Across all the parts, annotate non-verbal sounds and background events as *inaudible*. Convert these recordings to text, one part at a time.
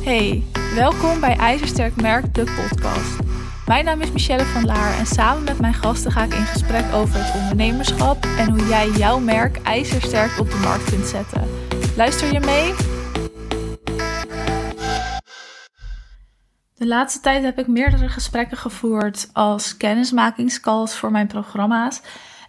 Hey, welkom bij IJzersterk Merk, de podcast. Mijn naam is Michelle van Laar en samen met mijn gasten ga ik in gesprek over het ondernemerschap en hoe jij jouw merk ijzersterk op de markt kunt zetten. Luister je mee? De laatste tijd heb ik meerdere gesprekken gevoerd als kennismakingscalls voor mijn programma's.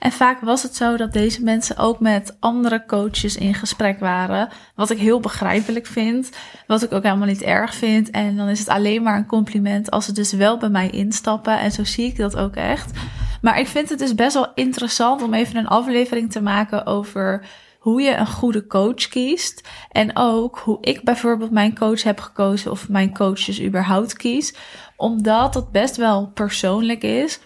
En vaak was het zo dat deze mensen ook met andere coaches in gesprek waren. Wat ik heel begrijpelijk vind. Wat ik ook helemaal niet erg vind. En dan is het alleen maar een compliment als ze dus wel bij mij instappen. En zo zie ik dat ook echt. Maar ik vind het dus best wel interessant om even een aflevering te maken over hoe je een goede coach kiest. En ook hoe ik bijvoorbeeld mijn coach heb gekozen of mijn coaches überhaupt kies. Omdat dat best wel persoonlijk is.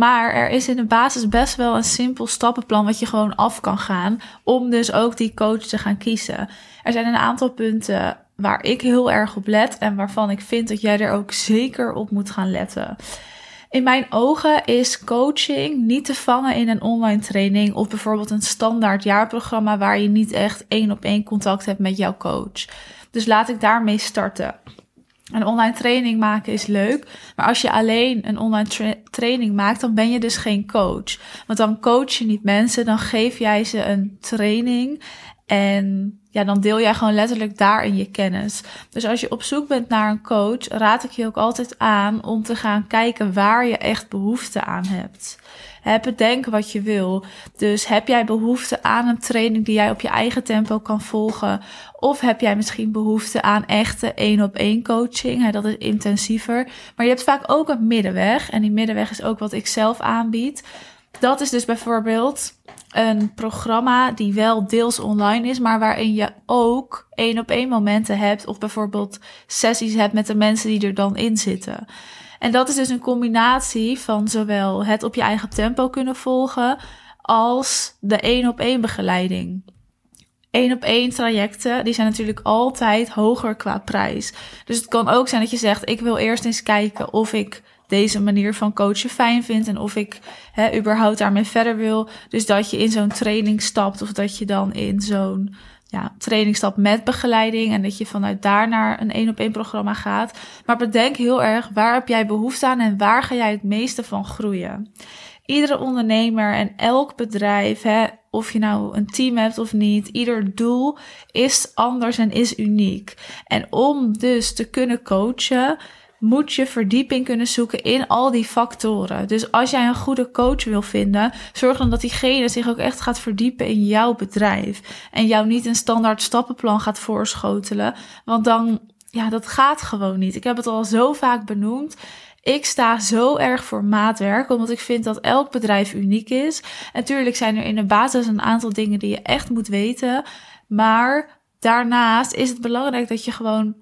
Maar er is in de basis best wel een simpel stappenplan wat je gewoon af kan gaan om dus ook die coach te gaan kiezen. Er zijn een aantal punten waar ik heel erg op let en waarvan ik vind dat jij er ook zeker op moet gaan letten. In mijn ogen is coaching niet te vangen in een online training of bijvoorbeeld een standaard jaarprogramma waar je niet echt één op één contact hebt met jouw coach. Dus laat ik daarmee starten. Een online training maken is leuk, maar als je alleen een online training maakt, dan ben je dus geen coach. Want dan coach je niet mensen, dan geef jij ze een training en ja, dan deel jij gewoon letterlijk daarin je kennis. Dus als je op zoek bent naar een coach, raad ik je ook altijd aan om te gaan kijken waar je echt behoefte aan hebt. Heb bedenken wat je wil. Dus heb jij behoefte aan een training die jij op je eigen tempo kan volgen? Of heb jij misschien behoefte aan echte één op één coaching? Dat is intensiever. Maar je hebt vaak ook een middenweg. En die middenweg is ook wat ik zelf aanbied. Dat is dus bijvoorbeeld een programma die wel deels online is, maar waarin je ook één op één momenten hebt of bijvoorbeeld sessies hebt met de mensen die er dan in zitten. En dat is dus een combinatie van zowel het op je eigen tempo kunnen volgen als de één op één begeleiding. Eén op één trajecten, die zijn natuurlijk altijd hoger qua prijs. Dus het kan ook zijn dat je zegt: ik wil eerst eens kijken of ik deze manier van coachen fijn vind en of ik hè, überhaupt daarmee verder wil. Dus dat je in zo'n training stapt of dat je dan in zo'n ja, training stapt met begeleiding en dat je vanuit daar naar een één op één programma gaat. Maar bedenk heel erg waar heb jij behoefte aan en waar ga jij het meeste van groeien. Iedere ondernemer en elk bedrijf, hè, of je nou een team hebt of niet, ieder doel is anders en is uniek. En om dus te kunnen coachen, moet je verdieping kunnen zoeken in al die factoren. Dus als jij een goede coach wil vinden, zorg dan dat diegene zich ook echt gaat verdiepen in jouw bedrijf. En jou niet een standaard stappenplan gaat voorschotelen. Want dan, ja, dat gaat gewoon niet. Ik heb het al zo vaak benoemd. Ik sta zo erg voor maatwerk, omdat ik vind dat elk bedrijf uniek is. Natuurlijk zijn er in de basis een aantal dingen die je echt moet weten. Maar daarnaast is het belangrijk dat je gewoon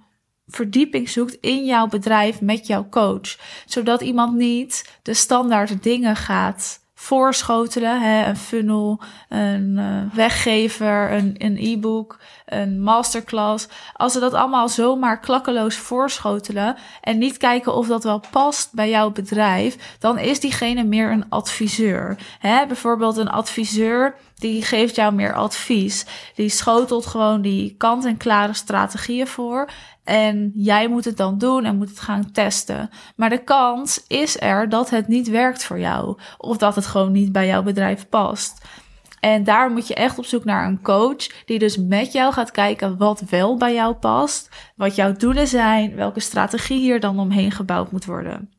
verdieping zoekt in jouw bedrijf met jouw coach. Zodat iemand niet de standaard dingen gaat voorschotelen. Hè, een funnel, een uh, weggever, een, een e-book, een masterclass. Als ze dat allemaal zomaar klakkeloos voorschotelen en niet kijken of dat wel past bij jouw bedrijf, dan is diegene meer een adviseur. Hè, bijvoorbeeld een adviseur die geeft jou meer advies. Die schotelt gewoon die kant-en-klare strategieën voor. En jij moet het dan doen en moet het gaan testen. Maar de kans is er dat het niet werkt voor jou. Of dat het gewoon niet bij jouw bedrijf past. En daar moet je echt op zoek naar een coach die dus met jou gaat kijken wat wel bij jou past, wat jouw doelen zijn, welke strategie hier dan omheen gebouwd moet worden.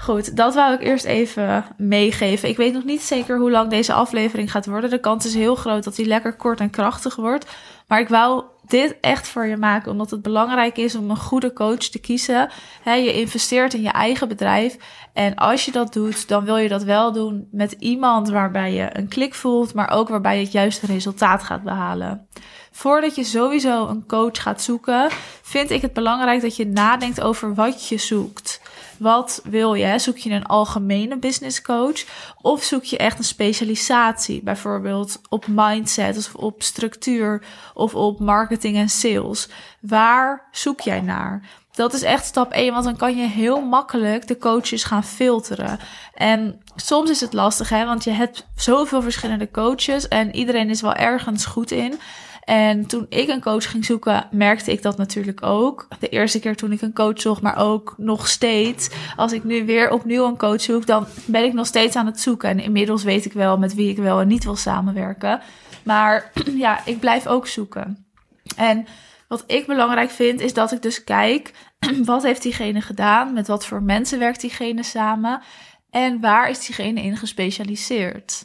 Goed, dat wou ik eerst even meegeven. Ik weet nog niet zeker hoe lang deze aflevering gaat worden. De kans is heel groot dat die lekker kort en krachtig wordt. Maar ik wou dit echt voor je maken, omdat het belangrijk is om een goede coach te kiezen. je investeert in je eigen bedrijf. En als je dat doet, dan wil je dat wel doen met iemand waarbij je een klik voelt, maar ook waarbij je het juiste resultaat gaat behalen. Voordat je sowieso een coach gaat zoeken, vind ik het belangrijk dat je nadenkt over wat je zoekt. Wat wil je? Zoek je een algemene business coach of zoek je echt een specialisatie, bijvoorbeeld op mindset of op structuur of op marketing en sales? Waar zoek jij naar? Dat is echt stap 1, want dan kan je heel makkelijk de coaches gaan filteren. En soms is het lastig, hè, want je hebt zoveel verschillende coaches en iedereen is wel ergens goed in. En toen ik een coach ging zoeken, merkte ik dat natuurlijk ook. De eerste keer toen ik een coach zocht, maar ook nog steeds. Als ik nu weer opnieuw een coach zoek, dan ben ik nog steeds aan het zoeken. En inmiddels weet ik wel met wie ik wel en niet wil samenwerken. Maar *clears throat* ja, ik blijf ook zoeken. En wat ik belangrijk vind, is dat ik dus kijk, *clears throat* wat heeft diegene gedaan? Met wat voor mensen werkt diegene samen? En waar is diegene in gespecialiseerd?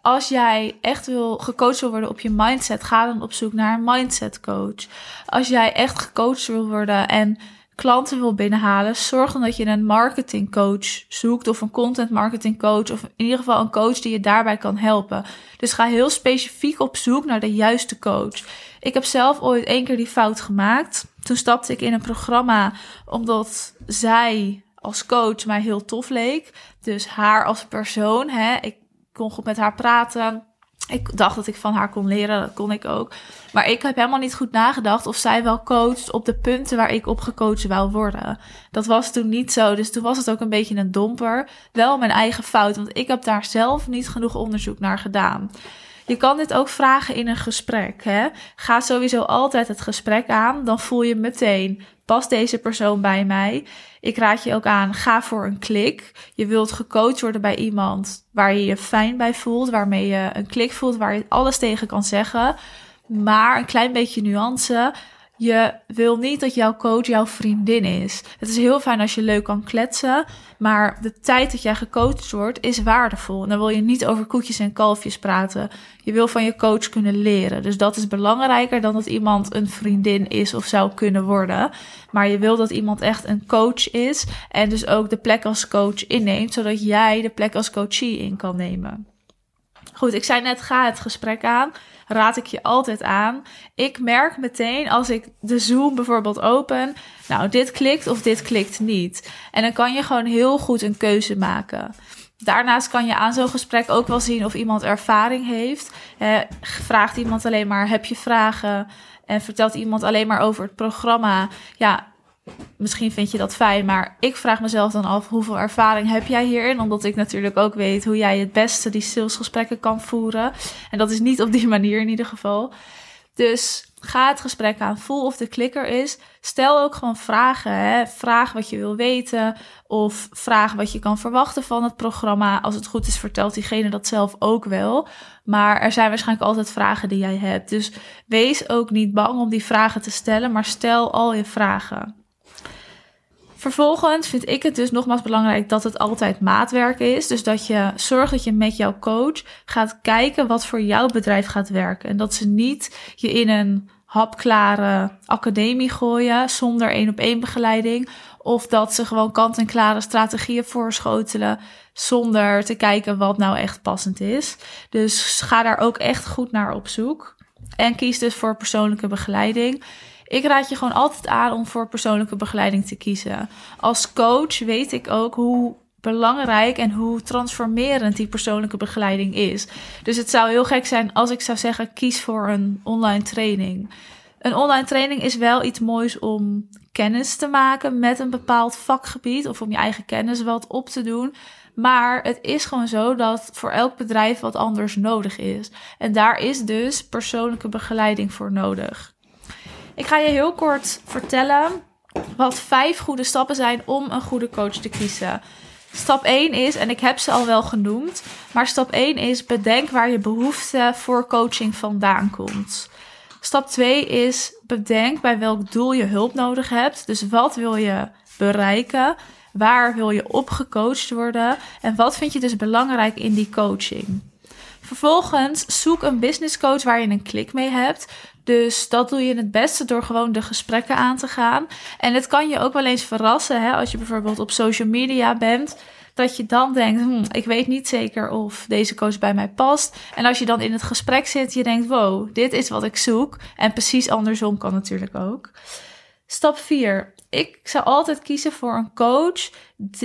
Als jij echt wil gecoacht wil worden op je mindset, ga dan op zoek naar een mindset coach. Als jij echt gecoacht wil worden en klanten wil binnenhalen, zorg dan dat je een marketing coach zoekt of een content marketing coach of in ieder geval een coach die je daarbij kan helpen. Dus ga heel specifiek op zoek naar de juiste coach. Ik heb zelf ooit één keer die fout gemaakt. Toen stapte ik in een programma omdat zij als coach mij heel tof leek. Dus haar als persoon, hè, ik kon goed met haar praten. Ik dacht dat ik van haar kon leren, dat kon ik ook. Maar ik heb helemaal niet goed nagedacht of zij wel coacht op de punten waar ik op gecoacht wou worden. Dat was toen niet zo, dus toen was het ook een beetje een domper. Wel mijn eigen fout, want ik heb daar zelf niet genoeg onderzoek naar gedaan. Je kan dit ook vragen in een gesprek. Hè? Ga sowieso altijd het gesprek aan. Dan voel je meteen, past deze persoon bij mij? Ik raad je ook aan, ga voor een klik. Je wilt gecoacht worden bij iemand waar je je fijn bij voelt, waarmee je een klik voelt, waar je alles tegen kan zeggen. Maar een klein beetje nuance. Je wil niet dat jouw coach jouw vriendin is. Het is heel fijn als je leuk kan kletsen, maar de tijd dat jij gecoacht wordt is waardevol. En dan wil je niet over koetjes en kalfjes praten. Je wil van je coach kunnen leren. Dus dat is belangrijker dan dat iemand een vriendin is of zou kunnen worden. Maar je wil dat iemand echt een coach is en dus ook de plek als coach inneemt, zodat jij de plek als coachie in kan nemen. Goed, ik zei net, ga het gesprek aan raad ik je altijd aan. Ik merk meteen als ik de Zoom bijvoorbeeld open, nou, dit klikt of dit klikt niet. En dan kan je gewoon heel goed een keuze maken. Daarnaast kan je aan zo'n gesprek ook wel zien of iemand ervaring heeft. Vraagt iemand alleen maar: heb je vragen? En vertelt iemand alleen maar over het programma. Ja, misschien vind je dat fijn, maar ik vraag mezelf dan af hoeveel ervaring heb jij hierin? Omdat ik natuurlijk ook weet hoe jij het beste die salesgesprekken kan voeren. En dat is niet op die *laughs* manier in ieder geval. Dus ga het gesprek aan, voel of de klikker is. Stel ook gewoon vragen. Hè? Vraag wat je wil weten of vraag wat je kan verwachten van het programma. Als het goed is, vertelt diegene dat zelf ook wel. Maar er zijn waarschijnlijk altijd vragen die jij hebt. Dus wees ook niet bang om die vragen te stellen, maar stel al je vragen. Vervolgens vind ik het dus nogmaals belangrijk dat het altijd maatwerk is. Dus dat je zorgt dat je met jouw coach gaat kijken wat voor jouw bedrijf gaat werken. En dat ze niet je in een hapklare academie gooien zonder één op één begeleiding. Of dat ze gewoon kant-en-klare strategieën voorschotelen zonder te kijken wat nou echt passend is. Dus ga daar ook echt goed naar op zoek. En kies dus voor persoonlijke begeleiding. Ik raad je gewoon altijd aan om voor persoonlijke begeleiding te kiezen. Als coach weet ik ook hoe belangrijk en hoe transformerend die persoonlijke begeleiding is. Dus het zou heel gek zijn als ik zou zeggen: kies voor een online training. Een online training is wel iets moois om kennis te maken met een bepaald vakgebied of om je eigen kennis wat op te doen. Maar het is gewoon zo dat voor elk bedrijf wat anders nodig is. En daar is dus persoonlijke begeleiding voor nodig. Ik ga je heel kort vertellen wat vijf goede stappen zijn om een goede coach te kiezen. Stap 1 is, en ik heb ze al wel genoemd, maar stap 1 is bedenk waar je behoefte voor coaching vandaan komt. Stap 2 is bedenk bij welk doel je hulp nodig hebt. Dus wat wil je bereiken? Waar wil je op gecoacht worden? En wat vind je dus belangrijk in die coaching? Vervolgens zoek een business coach waar je een klik mee hebt. Dus dat doe je het beste door gewoon de gesprekken aan te gaan. En het kan je ook wel eens verrassen hè, als je bijvoorbeeld op social media bent. Dat je dan denkt, hm, ik weet niet zeker of deze coach bij mij past. En als je dan in het gesprek zit, je denkt, wow, dit is wat ik zoek. En precies andersom kan natuurlijk ook. Stap 4 ik zou altijd kiezen voor een coach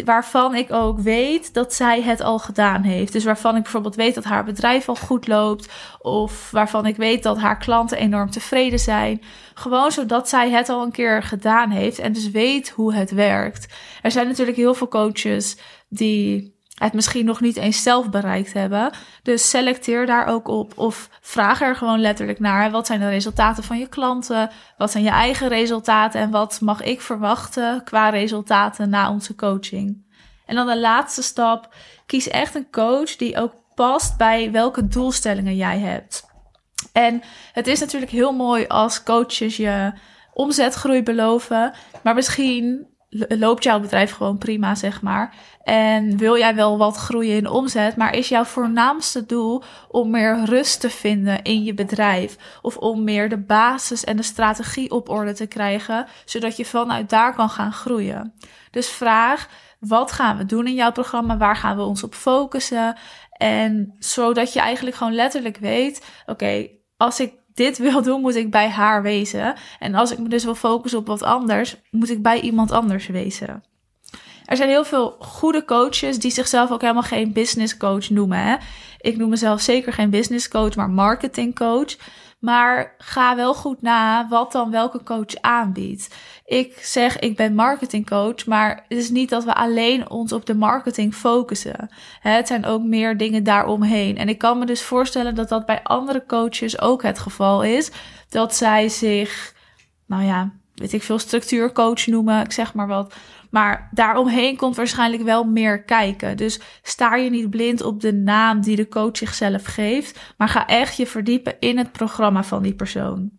waarvan ik ook weet dat zij het al gedaan heeft. Dus waarvan ik bijvoorbeeld weet dat haar bedrijf al goed loopt. Of waarvan ik weet dat haar klanten enorm tevreden zijn. Gewoon zodat zij het al een keer gedaan heeft en dus weet hoe het werkt. Er zijn natuurlijk heel veel coaches die het misschien nog niet eens zelf bereikt hebben. Dus selecteer daar ook op of vraag er gewoon letterlijk naar. Wat zijn de resultaten van je klanten? Wat zijn je eigen resultaten? En wat mag ik verwachten qua resultaten na onze coaching? En dan de laatste stap. Kies echt een coach die ook past bij welke doelstellingen jij hebt. En het is natuurlijk heel mooi als coaches je omzetgroei beloven. Maar misschien loopt jouw bedrijf gewoon prima, zeg maar. En wil jij wel wat groeien in omzet, maar is jouw voornaamste doel om meer rust te vinden in je bedrijf? Of om meer de basis en de strategie op orde te krijgen, zodat je vanuit daar kan gaan groeien? Dus vraag, wat gaan we doen in jouw programma? Waar gaan we ons op focussen? En zodat je eigenlijk gewoon letterlijk weet: oké, als ik dit wil doen, moet ik bij haar wezen. En als ik me dus wil focussen op wat anders, moet ik bij iemand anders wezen. Er zijn heel veel goede coaches die zichzelf ook helemaal geen business coach noemen. Hè? Ik noem mezelf zeker geen business coach, maar marketing coach. Maar ga wel goed na wat dan welke coach aanbiedt. Ik zeg, ik ben marketingcoach, maar het is niet dat we alleen ons op de marketing focussen. Het zijn ook meer dingen daaromheen. En ik kan me dus voorstellen dat dat bij andere coaches ook het geval is. Dat zij zich, nou ja, weet ik veel, structuurcoach noemen, ik zeg maar wat. Maar daaromheen komt waarschijnlijk wel meer kijken. Dus sta je niet blind op de naam die de coach zichzelf geeft, maar ga echt je verdiepen in het programma van die persoon.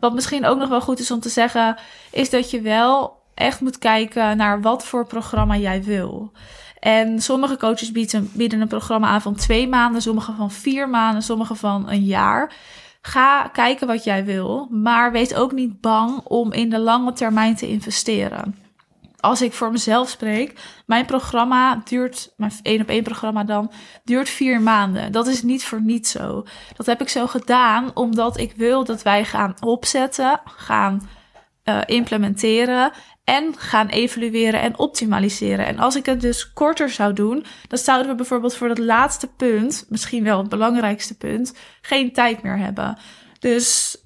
Wat misschien ook nog wel goed is om te zeggen, is dat je wel echt moet kijken naar wat voor programma jij wil. En sommige coaches bieden, bieden een programma aan van twee maanden, sommige van vier maanden, sommige van een jaar. Ga kijken wat jij wil, maar wees ook niet bang om in de lange termijn te investeren als ik voor mezelf spreek, mijn programma duurt, mijn één op één programma dan, duurt vier maanden. Dat is niet voor niets zo. Dat heb ik zo gedaan omdat ik wil dat wij gaan opzetten, gaan uh, implementeren en gaan evalueren en optimaliseren. En als ik het dus korter zou doen, dan zouden we bijvoorbeeld voor dat laatste punt, misschien wel het belangrijkste punt, geen tijd meer hebben. Dus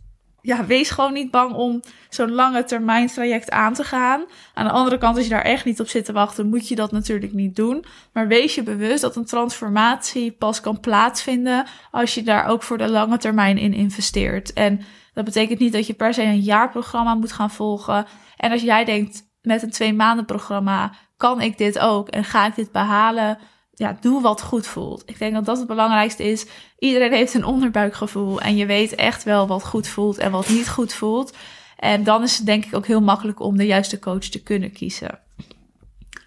ja, wees gewoon niet bang om zo'n lange termijn traject aan te gaan. Aan de andere kant, als je daar echt niet op zit te wachten, moet je dat natuurlijk niet doen. Maar wees je bewust dat een transformatie pas kan plaatsvinden als je daar ook voor de lange termijn in investeert. En dat betekent niet dat je per se een jaarprogramma moet gaan volgen. En als jij denkt, met een twee maanden programma kan ik dit ook en ga ik dit behalen, ja, doe wat goed voelt. Ik denk dat dat het belangrijkste is. Iedereen heeft een onderbuikgevoel en je weet echt wel wat goed voelt en wat niet goed voelt. En dan is het denk ik ook heel makkelijk om de juiste coach te kunnen kiezen.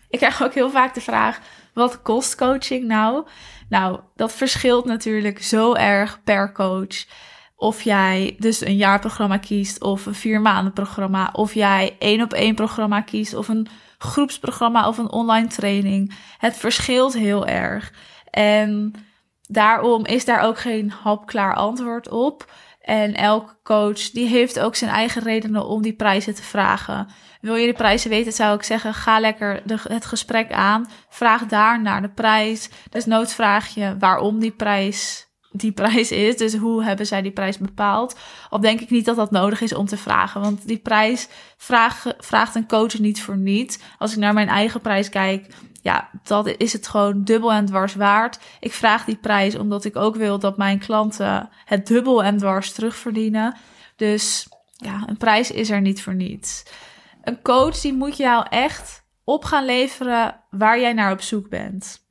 Ik krijg ook heel vaak de vraag: wat kost coaching nou? Nou, dat verschilt natuurlijk zo erg per coach. Of jij dus een jaarprogramma kiest of een vier maanden programma. Of jij één op één programma kiest of een groepsprogramma of een online training. Het verschilt heel erg. En daarom is daar ook geen hapklaar antwoord op. En elke coach die heeft ook zijn eigen redenen om die prijzen te vragen. Wil je de prijzen weten, zou ik zeggen, ga lekker het gesprek aan. Vraag daar naar de prijs. Desnoods vraag je waarom die prijs die prijs is. Dus hoe hebben zij die prijs bepaald? Of denk ik niet dat dat nodig is om te vragen. Want die prijs vraagt, een coach niet voor niet. Als ik naar mijn eigen prijs kijk, ja, dat is het gewoon dubbel en dwars waard. Ik vraag die prijs omdat ik ook wil dat mijn klanten het dubbel en dwars terugverdienen. Dus ja, een prijs is er niet voor niets. Een coach die moet jou echt op gaan leveren waar jij naar op zoek bent.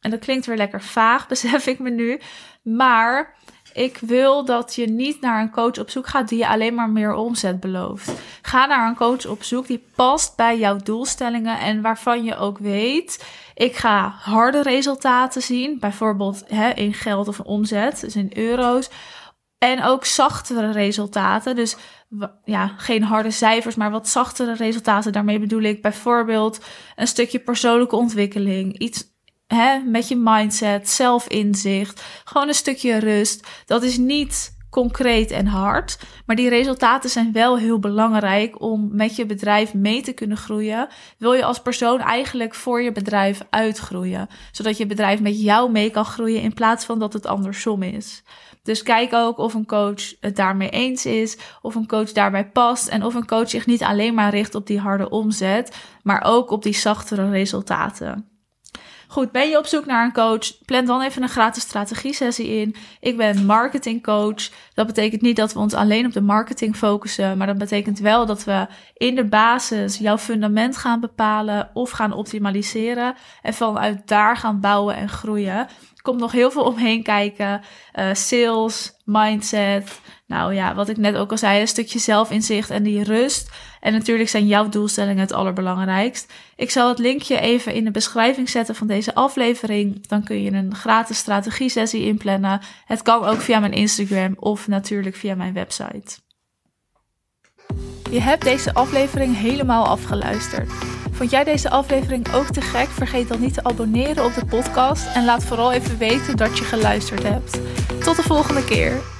En dat klinkt weer lekker vaag, *laughs* besef ik me nu. Maar ik wil dat je niet naar een coach op zoek gaat die je alleen maar meer omzet belooft. Ga naar een coach op zoek die past bij jouw doelstellingen en waarvan je ook weet: ik ga harde resultaten zien, bijvoorbeeld hè, in geld of omzet, dus in euro's. En ook zachtere resultaten. Dus ja, geen harde cijfers, maar wat zachtere resultaten. Daarmee bedoel ik bijvoorbeeld een stukje persoonlijke ontwikkeling. Iets hè, met je mindset, zelfinzicht, gewoon een stukje rust. Dat is niet concreet en hard, maar die resultaten zijn wel heel belangrijk om met je bedrijf mee te kunnen groeien. Wil je als persoon eigenlijk voor je bedrijf uitgroeien, zodat je bedrijf met jou mee kan groeien in plaats van dat het andersom is. Dus kijk ook of een coach het daarmee eens is, of een coach daarbij past en of een coach zich niet alleen maar richt op die harde omzet, maar ook op die zachtere resultaten. Goed, ben je op zoek naar een coach? Plan dan even een gratis strategie-sessie in. Ik ben marketingcoach. Dat betekent niet dat we ons alleen op de marketing focussen, maar dat betekent wel dat we in de basis jouw fundament gaan bepalen of gaan optimaliseren en vanuit daar gaan bouwen en groeien komt nog heel veel omheen kijken. Uh, sales, mindset. Nou ja, wat ik net ook al zei, een stukje zelfinzicht en die rust. En natuurlijk zijn jouw doelstellingen het allerbelangrijkst. Ik zal het linkje even in de beschrijving zetten van deze aflevering. Dan kun je een gratis strategie-sessie inplannen. Het kan ook via mijn Instagram of natuurlijk via mijn website. Je hebt deze aflevering helemaal afgeluisterd. Vond jij deze aflevering ook te gek? Vergeet dan niet te abonneren op de podcast en laat vooral even weten dat je geluisterd hebt. Tot de volgende keer.